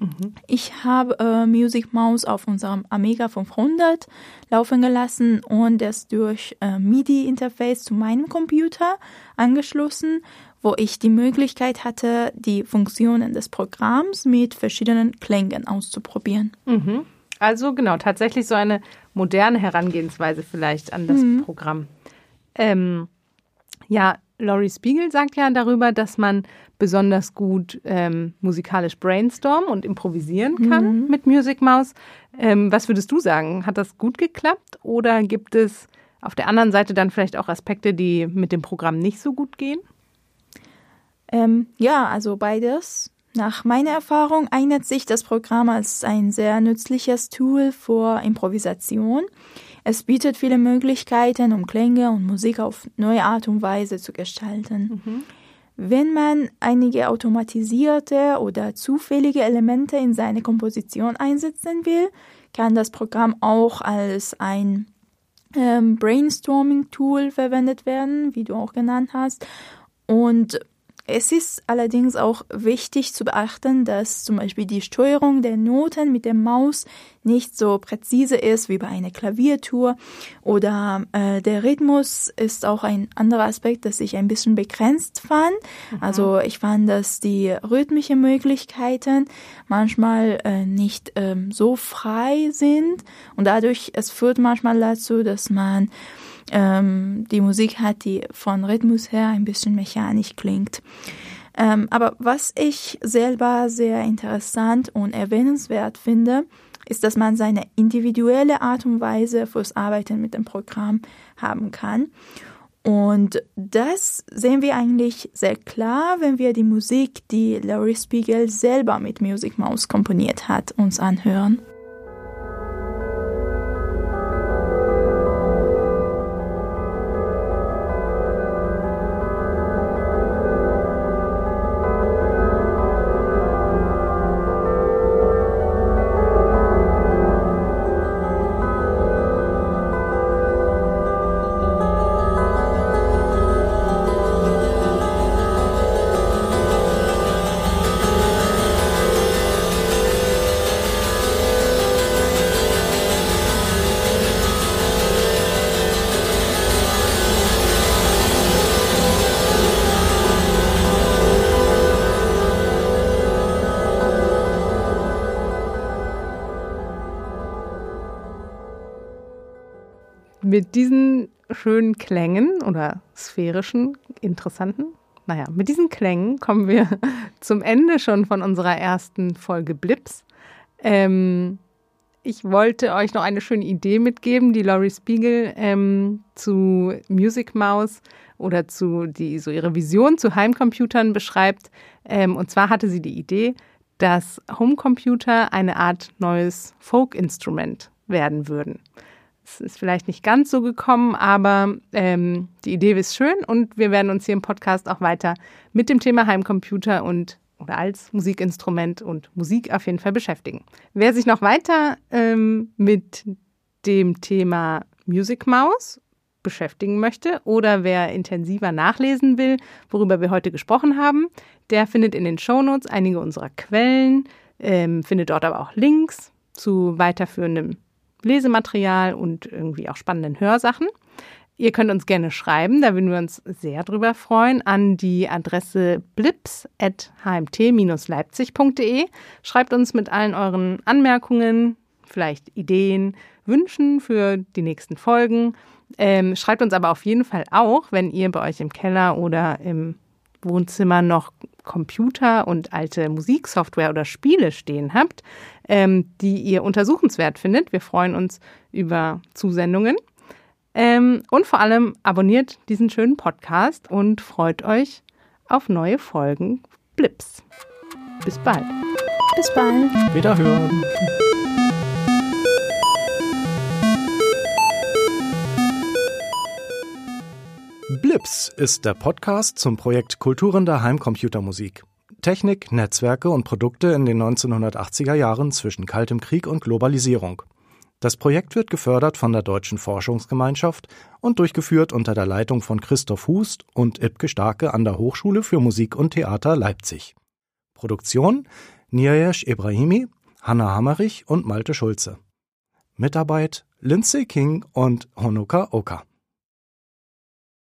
Mhm. Ich habe äh, Music Mouse auf unserem Amiga 500 laufen gelassen und es durch äh, MIDI-Interface zu meinem Computer angeschlossen, wo ich die Möglichkeit hatte, die Funktionen des Programms mit verschiedenen Klängen auszuprobieren. Mhm. Also genau, tatsächlich so eine moderne Herangehensweise vielleicht an das mhm. Programm. Ähm, ja, Laurie Spiegel sagt ja darüber, dass man besonders gut ähm, musikalisch brainstormen und improvisieren kann mhm. mit Music Mouse. Ähm, was würdest du sagen? Hat das gut geklappt oder gibt es auf der anderen Seite dann vielleicht auch Aspekte, die mit dem Programm nicht so gut gehen? Ähm, ja, also beides. Nach meiner Erfahrung eignet sich das Programm als ein sehr nützliches Tool für Improvisation. Es bietet viele Möglichkeiten, um Klänge und Musik auf neue Art und Weise zu gestalten. Mhm. Wenn man einige automatisierte oder zufällige Elemente in seine Komposition einsetzen will, kann das Programm auch als ein ähm, Brainstorming-Tool verwendet werden, wie du auch genannt hast. Und es ist allerdings auch wichtig zu beachten, dass zum Beispiel die Steuerung der Noten mit der Maus nicht so präzise ist wie bei einer Klaviertour oder äh, der Rhythmus ist auch ein anderer Aspekt, das ich ein bisschen begrenzt fand. Mhm. Also ich fand, dass die rhythmischen Möglichkeiten manchmal äh, nicht ähm, so frei sind und dadurch es führt manchmal dazu, dass man ähm, die Musik hat, die von Rhythmus her ein bisschen mechanisch klingt. Ähm, aber was ich selber sehr interessant und erwähnenswert finde, ist, dass man seine individuelle Art und Weise fürs Arbeiten mit dem Programm haben kann. Und das sehen wir eigentlich sehr klar, wenn wir die Musik, die Laurie Spiegel selber mit Music Mouse komponiert hat, uns anhören. Mit diesen schönen Klängen oder sphärischen, interessanten, naja, mit diesen Klängen kommen wir zum Ende schon von unserer ersten Folge Blips. Ähm, ich wollte euch noch eine schöne Idee mitgeben, die Laurie Spiegel ähm, zu Music Mouse oder zu die so ihre Vision zu Heimcomputern beschreibt. Ähm, und zwar hatte sie die Idee, dass Homecomputer eine Art neues Folk-Instrument werden würden. Es ist vielleicht nicht ganz so gekommen, aber ähm, die Idee ist schön und wir werden uns hier im Podcast auch weiter mit dem Thema Heimcomputer und oder als Musikinstrument und Musik auf jeden Fall beschäftigen. Wer sich noch weiter ähm, mit dem Thema Music Mouse beschäftigen möchte oder wer intensiver nachlesen will, worüber wir heute gesprochen haben, der findet in den Shownotes einige unserer Quellen, ähm, findet dort aber auch Links zu weiterführendem Lesematerial und irgendwie auch spannenden Hörsachen. Ihr könnt uns gerne schreiben, da würden wir uns sehr drüber freuen, an die Adresse blips.hmt-leipzig.de. Schreibt uns mit allen euren Anmerkungen, vielleicht Ideen, Wünschen für die nächsten Folgen. Ähm, schreibt uns aber auf jeden Fall auch, wenn ihr bei euch im Keller oder im Wohnzimmer noch Computer und alte Musiksoftware oder Spiele stehen habt, ähm, die ihr untersuchenswert findet. Wir freuen uns über Zusendungen. Ähm, und vor allem abonniert diesen schönen Podcast und freut euch auf neue Folgen Blips. Bis bald. Bis bald. Wiederhören. Blips ist der Podcast zum Projekt Kulturen der Heimcomputermusik. Technik, Netzwerke und Produkte in den 1980er Jahren zwischen Kaltem Krieg und Globalisierung. Das Projekt wird gefördert von der Deutschen Forschungsgemeinschaft und durchgeführt unter der Leitung von Christoph Hust und Ibke Starke an der Hochschule für Musik und Theater Leipzig. Produktion Nirjesh Ebrahimi, Hanna Hammerich und Malte Schulze. Mitarbeit Lindsay King und Honoka Oka.